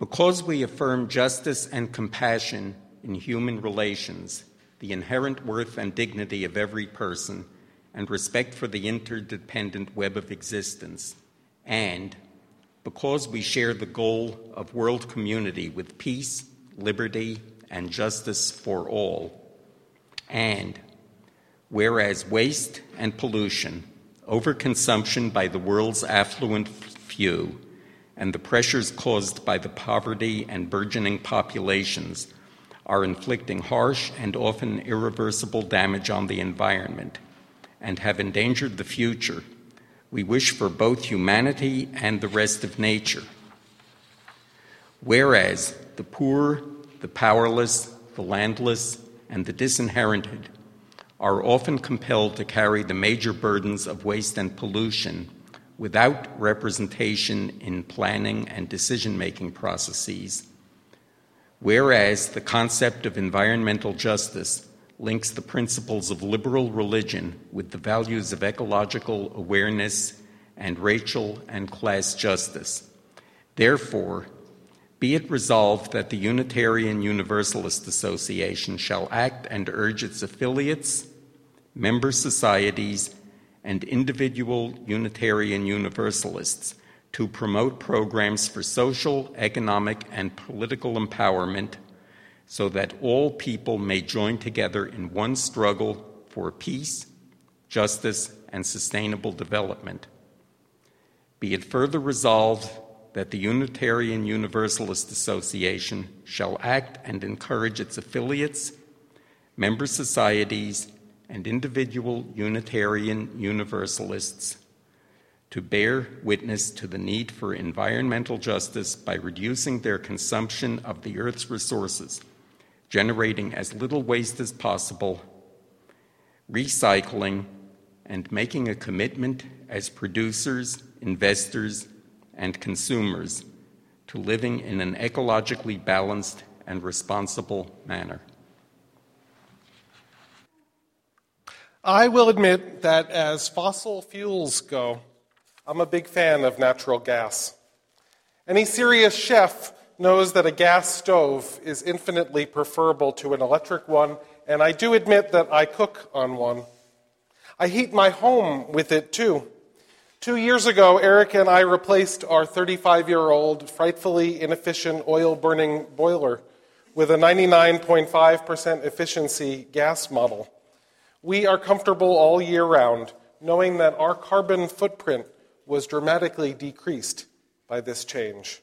Because we affirm justice and compassion in human relations, the inherent worth and dignity of every person, and respect for the interdependent web of existence, and because we share the goal of world community with peace, liberty, and justice for all, and whereas waste and pollution, overconsumption by the world's affluent few, and the pressures caused by the poverty and burgeoning populations are inflicting harsh and often irreversible damage on the environment and have endangered the future, we wish for both humanity and the rest of nature. Whereas the poor, the powerless, the landless, and the disinherited are often compelled to carry the major burdens of waste and pollution without representation in planning and decision making processes. Whereas the concept of environmental justice links the principles of liberal religion with the values of ecological awareness and racial and class justice. Therefore, be it resolved that the Unitarian Universalist Association shall act and urge its affiliates, member societies, and individual Unitarian Universalists to promote programs for social, economic, and political empowerment so that all people may join together in one struggle for peace, justice, and sustainable development. Be it further resolved that the Unitarian Universalist Association shall act and encourage its affiliates, member societies, and individual Unitarian Universalists to bear witness to the need for environmental justice by reducing their consumption of the Earth's resources generating as little waste as possible, recycling, and making a commitment as producers, investors, and consumers to living in an ecologically balanced and responsible manner. I will admit that as fossil fuels go, I'm a big fan of natural gas. Any serious chef knows that a gas stove is infinitely preferable to an electric one, and I do admit that I cook on one. I heat my home with it too. Two years ago, Eric and I replaced our 35 year old, frightfully inefficient oil burning boiler with a 99.5% efficiency gas model. We are comfortable all year round, knowing that our carbon footprint was dramatically decreased by this change.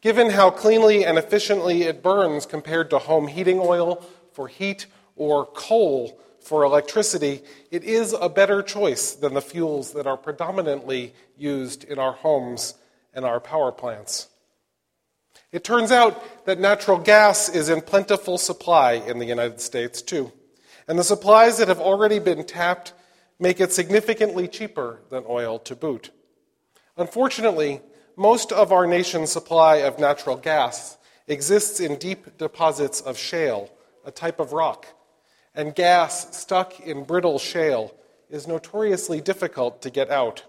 Given how cleanly and efficiently it burns compared to home heating oil for heat or coal for electricity, it is a better choice than the fuels that are predominantly used in our homes and our power plants. It turns out that natural gas is in plentiful supply in the United States, too. And the supplies that have already been tapped make it significantly cheaper than oil to boot. Unfortunately, most of our nation's supply of natural gas exists in deep deposits of shale, a type of rock, and gas stuck in brittle shale is notoriously difficult to get out.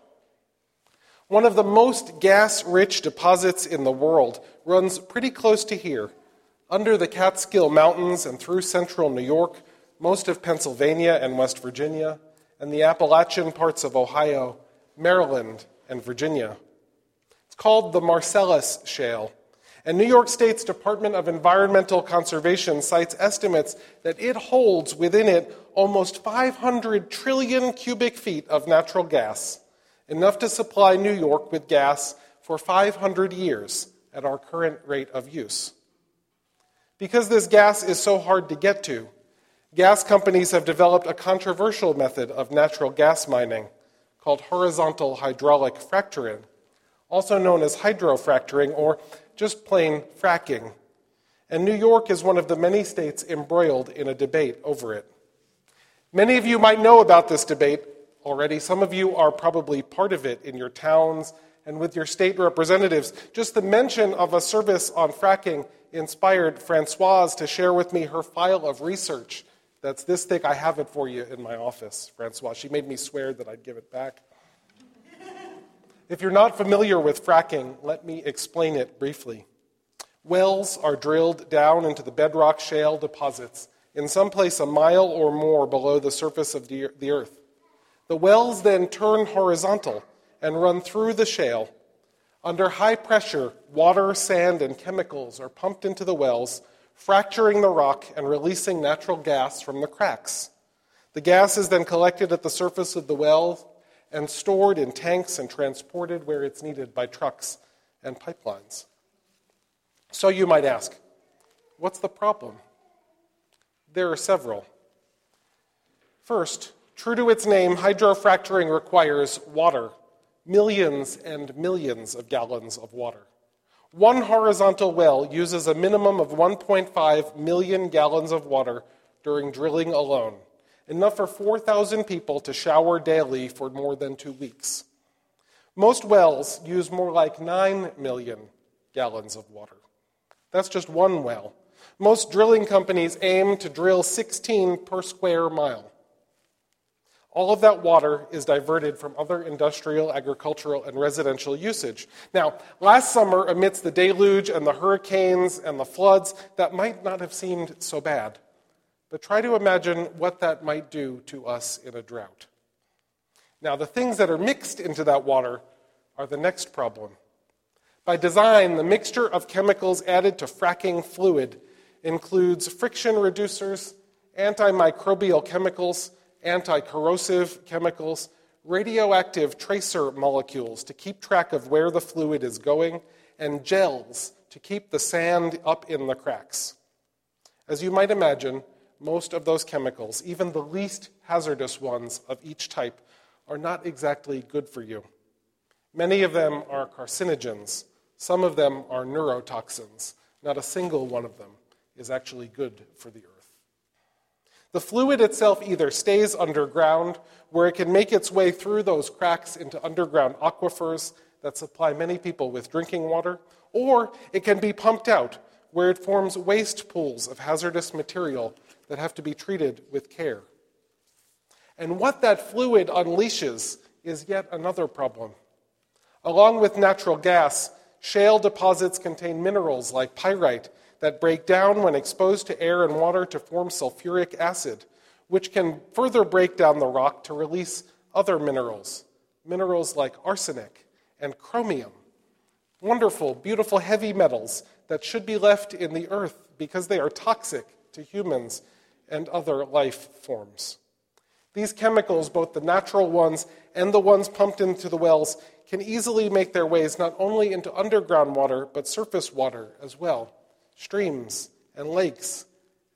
One of the most gas rich deposits in the world runs pretty close to here, under the Catskill Mountains and through central New York, most of Pennsylvania and West Virginia, and the Appalachian parts of Ohio, Maryland, and Virginia It's called the Marcellus Shale. And New York State's Department of Environmental Conservation cites estimates that it holds within it almost 500 trillion cubic feet of natural gas, enough to supply New York with gas for 500 years at our current rate of use. Because this gas is so hard to get to, gas companies have developed a controversial method of natural gas mining called horizontal hydraulic fracturing also known as hydrofracturing or just plain fracking. And New York is one of the many states embroiled in a debate over it. Many of you might know about this debate already. Some of you are probably part of it in your towns and with your state representatives. Just the mention of a service on fracking inspired Francoise to share with me her file of research. That's this thick. I have it for you in my office, Francois. She made me swear that I'd give it back. If you're not familiar with fracking, let me explain it briefly. Wells are drilled down into the bedrock shale deposits, in some place a mile or more below the surface of the earth. The wells then turn horizontal and run through the shale. Under high pressure, water, sand, and chemicals are pumped into the wells, fracturing the rock and releasing natural gas from the cracks. The gas is then collected at the surface of the well and stored in tanks and transported where it's needed by trucks and pipelines. So you might ask, what's the problem? There are several. First, true to its name, hydrofracturing requires water, millions and millions of gallons of water. One horizontal well uses a minimum of 1.5 million gallons of water during drilling alone, enough for 4,000 people to shower daily for more than two weeks. Most wells use more like 9 million gallons of water. That's just one well. Most drilling companies aim to drill 16 per square mile. All of that water is diverted from other industrial, agricultural, and residential usage. Now, last summer, amidst the deluge and the hurricanes and the floods, that might not have seemed so bad. But try to imagine what that might do to us in a drought. Now, the things that are mixed into that water are the next problem. By design, the mixture of chemicals added to fracking fluid includes friction reducers, antimicrobial chemicals, anti corrosive chemicals, radioactive tracer molecules to keep track of where the fluid is going, and gels to keep the sand up in the cracks. As you might imagine, most of those chemicals, even the least hazardous ones of each type, are not exactly good for you. Many of them are carcinogens, some of them are neurotoxins. Not a single one of them is actually good for the earth. The fluid itself either stays underground, where it can make its way through those cracks into underground aquifers that supply many people with drinking water, or it can be pumped out, where it forms waste pools of hazardous material that have to be treated with care. And what that fluid unleashes is yet another problem. Along with natural gas, Shale deposits contain minerals like pyrite that break down when exposed to air and water to form sulfuric acid, which can further break down the rock to release other minerals, minerals like arsenic and chromium. Wonderful, beautiful heavy metals that should be left in the earth because they are toxic to humans and other life forms. These chemicals, both the natural ones and the ones pumped into the wells, can easily make their ways not only into underground water, but surface water as well streams and lakes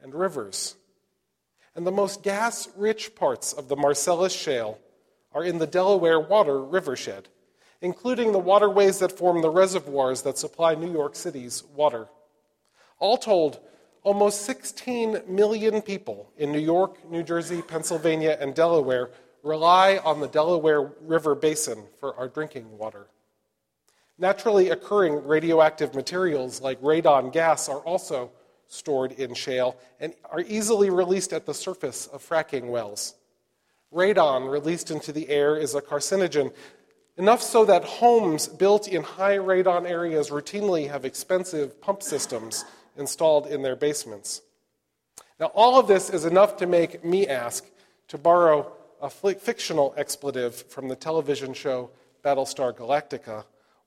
and rivers. And the most gas rich parts of the Marcellus Shale are in the Delaware water rivershed, including the waterways that form the reservoirs that supply New York City's water. All told, almost 16 million people in New York, New Jersey, Pennsylvania, and Delaware rely on the Delaware River Basin for our drinking water. Naturally occurring radioactive materials like radon gas are also stored in shale and are easily released at the surface of fracking wells. Radon released into the air is a carcinogen, enough so that homes built in high radon areas routinely have expensive pump systems installed in their basements. Now, all of this is enough to make me ask, to borrow a fictional expletive from the television show Battlestar Galactica.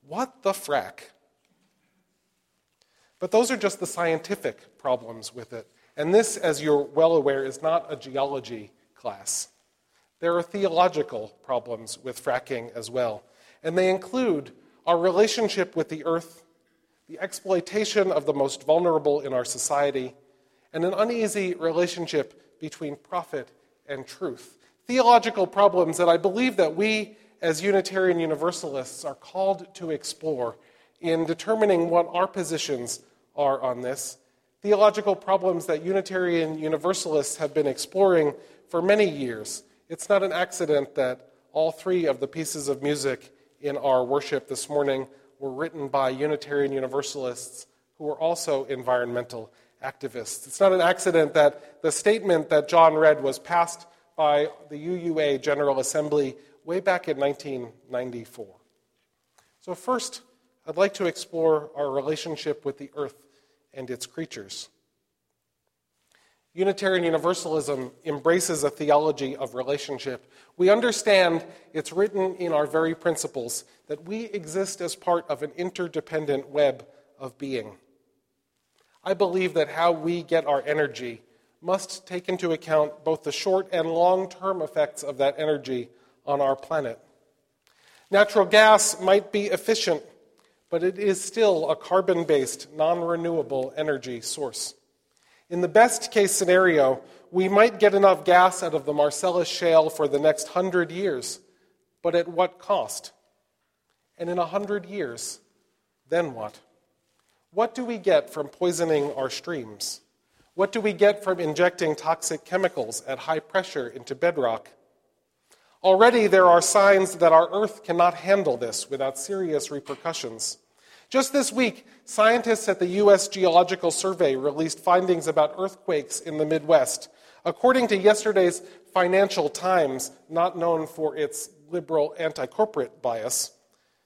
What the frack? But those are just the scientific problems with it. And this, as you're well aware, is not a geology class. There are theological problems with fracking as well. And they include our relationship with the earth, the exploitation of the most vulnerable in our society, and an uneasy relationship between profit and truth theological problems that I believe that we as Unitarian Universalists are called to explore in determining what our positions are on this. Theological problems that Unitarian Universalists have been exploring for many years. It's not an accident that all three of the pieces of music in our worship this morning were written by Unitarian Universalists who are also environmental activists. It's not an accident that the statement that John read was passed by the UUA General Assembly way back in 1994. So, first, I'd like to explore our relationship with the earth and its creatures. Unitarian Universalism embraces a theology of relationship. We understand it's written in our very principles that we exist as part of an interdependent web of being. I believe that how we get our energy must take into account both the short and long term effects of that energy on our planet. Natural gas might be efficient, but it is still a carbon based, non renewable energy source. In the best case scenario, we might get enough gas out of the Marcellus Shale for the next hundred years, but at what cost? And in a hundred years, then what? What do we get from poisoning our streams? What do we get from injecting toxic chemicals at high pressure into bedrock? Already there are signs that our Earth cannot handle this without serious repercussions. Just this week, scientists at the U.S. Geological Survey released findings about earthquakes in the Midwest. According to yesterday's Financial Times, not known for its liberal anti corporate bias,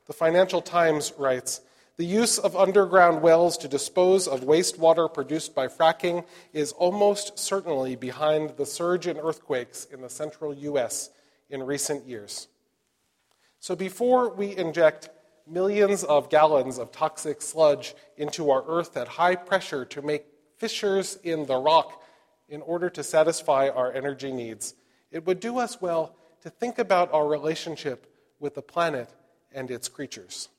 the Financial Times writes The use of underground wells to dispose of wastewater produced by fracking is almost certainly behind the surge in earthquakes in the central U.S. in recent years. So before we inject millions of gallons of toxic sludge into our earth at high pressure to make fissures in the rock in order to satisfy our energy needs. It would do us well to think about our relationship with the planet and its creatures.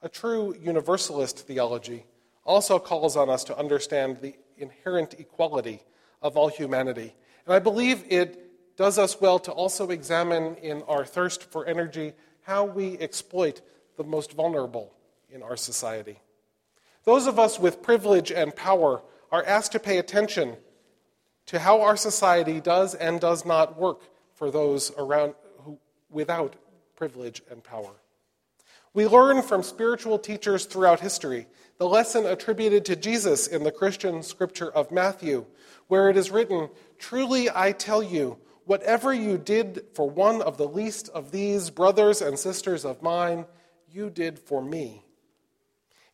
A true universalist theology also calls on us to understand the inherent equality of all humanity. And I believe it does us well to also examine in our thirst for energy how we exploit the most vulnerable in our society. Those of us with privilege and power are asked to pay attention to how our society does and does not work for those around who, without privilege and power. We learn from spiritual teachers throughout history the lesson attributed to Jesus in the Christian scripture of Matthew, where it is written, Truly I tell you, Whatever you did for one of the least of these brothers and sisters of mine, you did for me.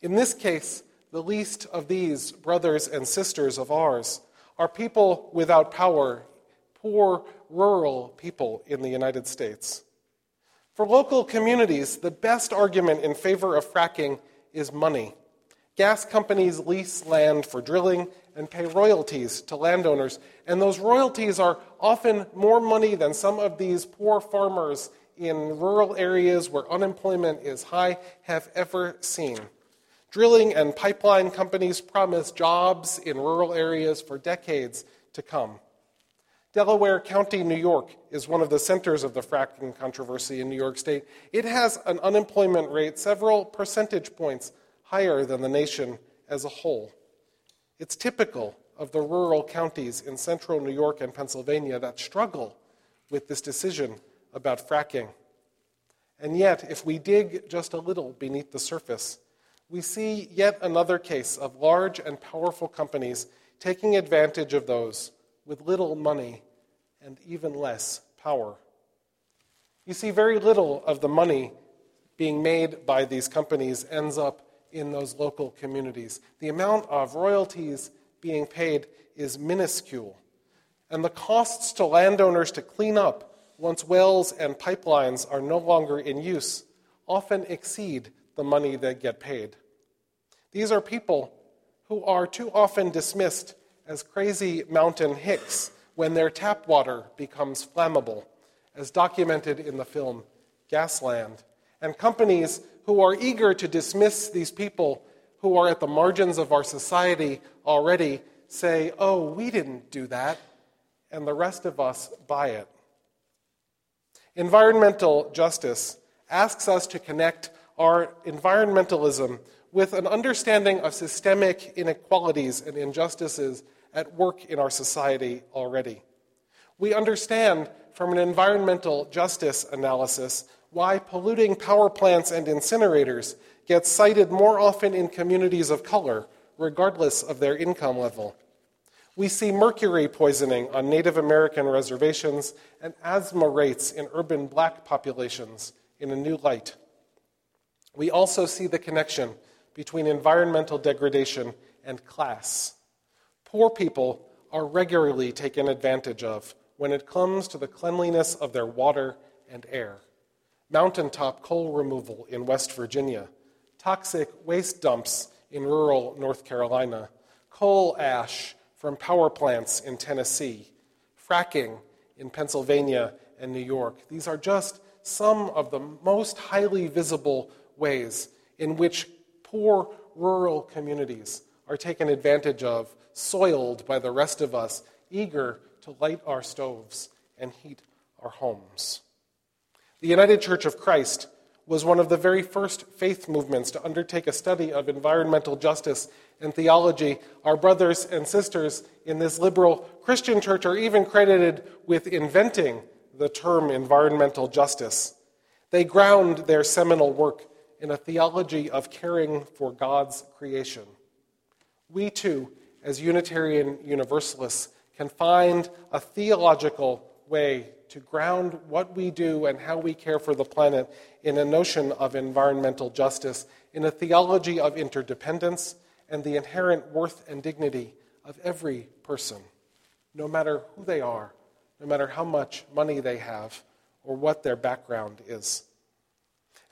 In this case, the least of these brothers and sisters of ours are people without power, poor rural people in the United States. For local communities, the best argument in favor of fracking is money. Gas companies lease land for drilling and pay royalties to landowners, and those royalties are often more money than some of these poor farmers in rural areas where unemployment is high have ever seen. Drilling and pipeline companies promise jobs in rural areas for decades to come. Delaware County, New York, is one of the centers of the fracking controversy in New York State. It has an unemployment rate several percentage points higher than the nation as a whole. It's typical of the rural counties in central New York and Pennsylvania that struggle with this decision about fracking. And yet, if we dig just a little beneath the surface, we see yet another case of large and powerful companies taking advantage of those with little money and even less power. You see, very little of the money being made by these companies ends up in those local communities. The amount of royalties being paid is minuscule. And the costs to landowners to clean up once wells and pipelines are no longer in use often exceed the money they get paid. These are people who are too often dismissed as crazy mountain hicks when their tap water becomes flammable, as documented in the film Gasland. And companies who are eager to dismiss these people who are at the margins of our society already say, oh, we didn't do that, and the rest of us buy it. Environmental justice asks us to connect our environmentalism with an understanding of systemic inequalities and injustices at work in our society already. We understand from an environmental justice analysis why polluting power plants and incinerators get sited more often in communities of color, regardless of their income level. We see mercury poisoning on Native American reservations and asthma rates in urban black populations in a new light. We also see the connection between environmental degradation and class. Poor people are regularly taken advantage of when it comes to the cleanliness of their water and air. Mountaintop coal removal in West Virginia, toxic waste dumps in rural North Carolina, coal ash from power plants in Tennessee, fracking in Pennsylvania and New York. These are just some of the most highly visible ways in which poor rural communities are taken advantage of, soiled by the rest of us, eager to light our stoves and heat our homes. The United Church of Christ was one of the very first faith movements to undertake a study of environmental justice and theology. Our brothers and sisters in this liberal Christian church are even credited with inventing the term environmental justice. They ground their seminal work in a theology of caring for God's creation. We too, as Unitarian Universalists, can find a theological way to ground what we do and how we care for the planet in a notion of environmental justice, in a theology of interdependence and the inherent worth and dignity of every person, no matter who they are, no matter how much money they have or what their background is.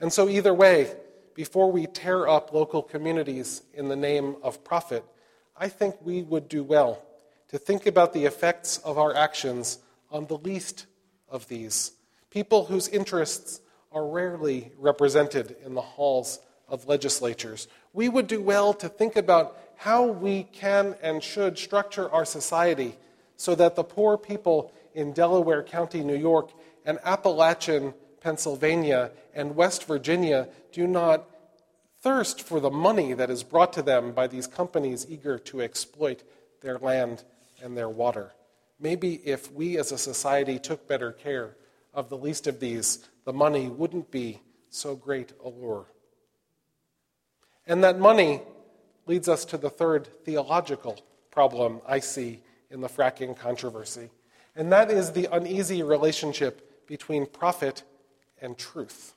And so, either way, before we tear up local communities in the name of profit, I think we would do well to think about the effects of our actions on the least of these, people whose interests are rarely represented in the halls of legislatures. We would do well to think about how we can and should structure our society so that the poor people in Delaware County, New York, and Appalachian, Pennsylvania, and West Virginia do not thirst for the money that is brought to them by these companies eager to exploit their land and their water. Maybe if we as a society took better care of the least of these, the money wouldn't be so great a lure. And that money leads us to the third theological problem I see in the fracking controversy, and that is the uneasy relationship between profit and truth.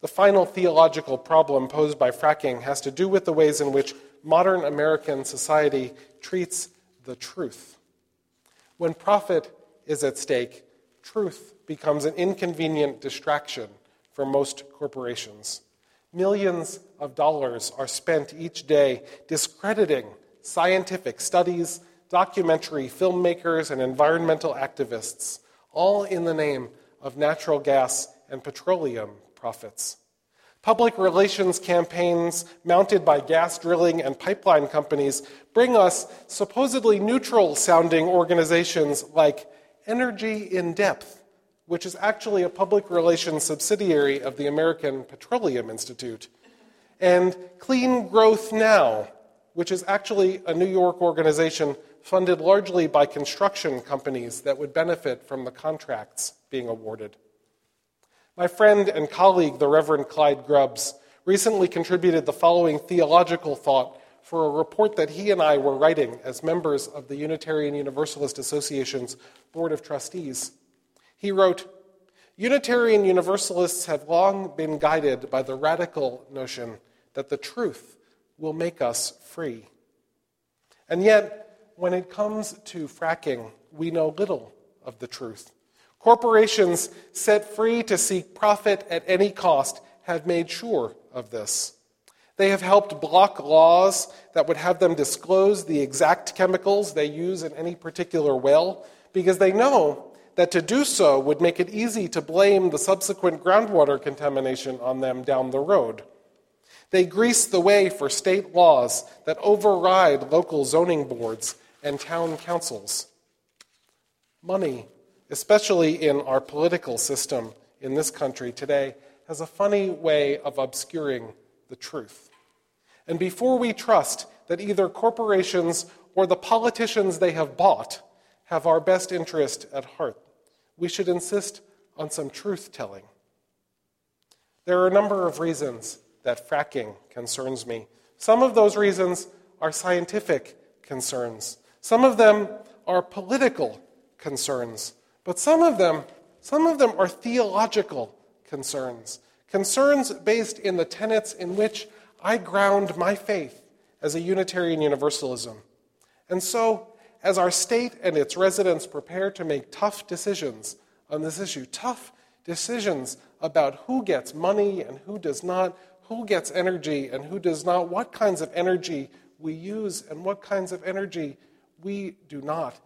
The final theological problem posed by fracking has to do with the ways in which modern American society treats the truth. When profit is at stake, truth becomes an inconvenient distraction for most corporations. Millions of dollars are spent each day discrediting scientific studies, documentary filmmakers, and environmental activists, all in the name of natural gas and petroleum profits. Public relations campaigns mounted by gas drilling and pipeline companies bring us supposedly neutral sounding organizations like Energy in Depth, which is actually a public relations subsidiary of the American Petroleum Institute, and Clean Growth Now, which is actually a New York organization funded largely by construction companies that would benefit from the contracts being awarded. My friend and colleague, the Reverend Clyde Grubbs, recently contributed the following theological thought for a report that he and I were writing as members of the Unitarian Universalist Association's Board of Trustees. He wrote Unitarian Universalists have long been guided by the radical notion that the truth will make us free. And yet, when it comes to fracking, we know little of the truth. Corporations set free to seek profit at any cost have made sure of this. They have helped block laws that would have them disclose the exact chemicals they use in any particular well because they know that to do so would make it easy to blame the subsequent groundwater contamination on them down the road. They grease the way for state laws that override local zoning boards and town councils. Money especially in our political system in this country today, has a funny way of obscuring the truth. And before we trust that either corporations or the politicians they have bought have our best interest at heart, we should insist on some truth telling. There are a number of reasons that fracking concerns me. Some of those reasons are scientific concerns, some of them are political concerns. But some of them, some of them are theological concerns, concerns based in the tenets in which I ground my faith as a Unitarian Universalism. And so, as our state and its residents prepare to make tough decisions on this issue, tough decisions about who gets money and who does not, who gets energy and who does not, what kinds of energy we use and what kinds of energy we do not,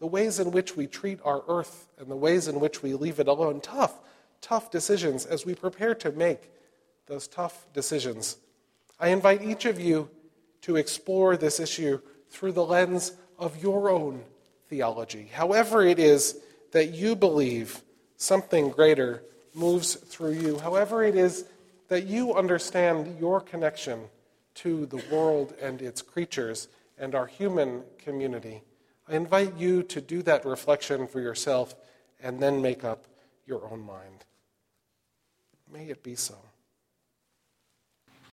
the ways in which we treat our earth and the ways in which we leave it alone. Tough, tough decisions as we prepare to make those tough decisions. I invite each of you to explore this issue through the lens of your own theology. However, it is that you believe something greater moves through you, however, it is that you understand your connection to the world and its creatures and our human community. I invite you to do that reflection for yourself and then make up your own mind. May it be so.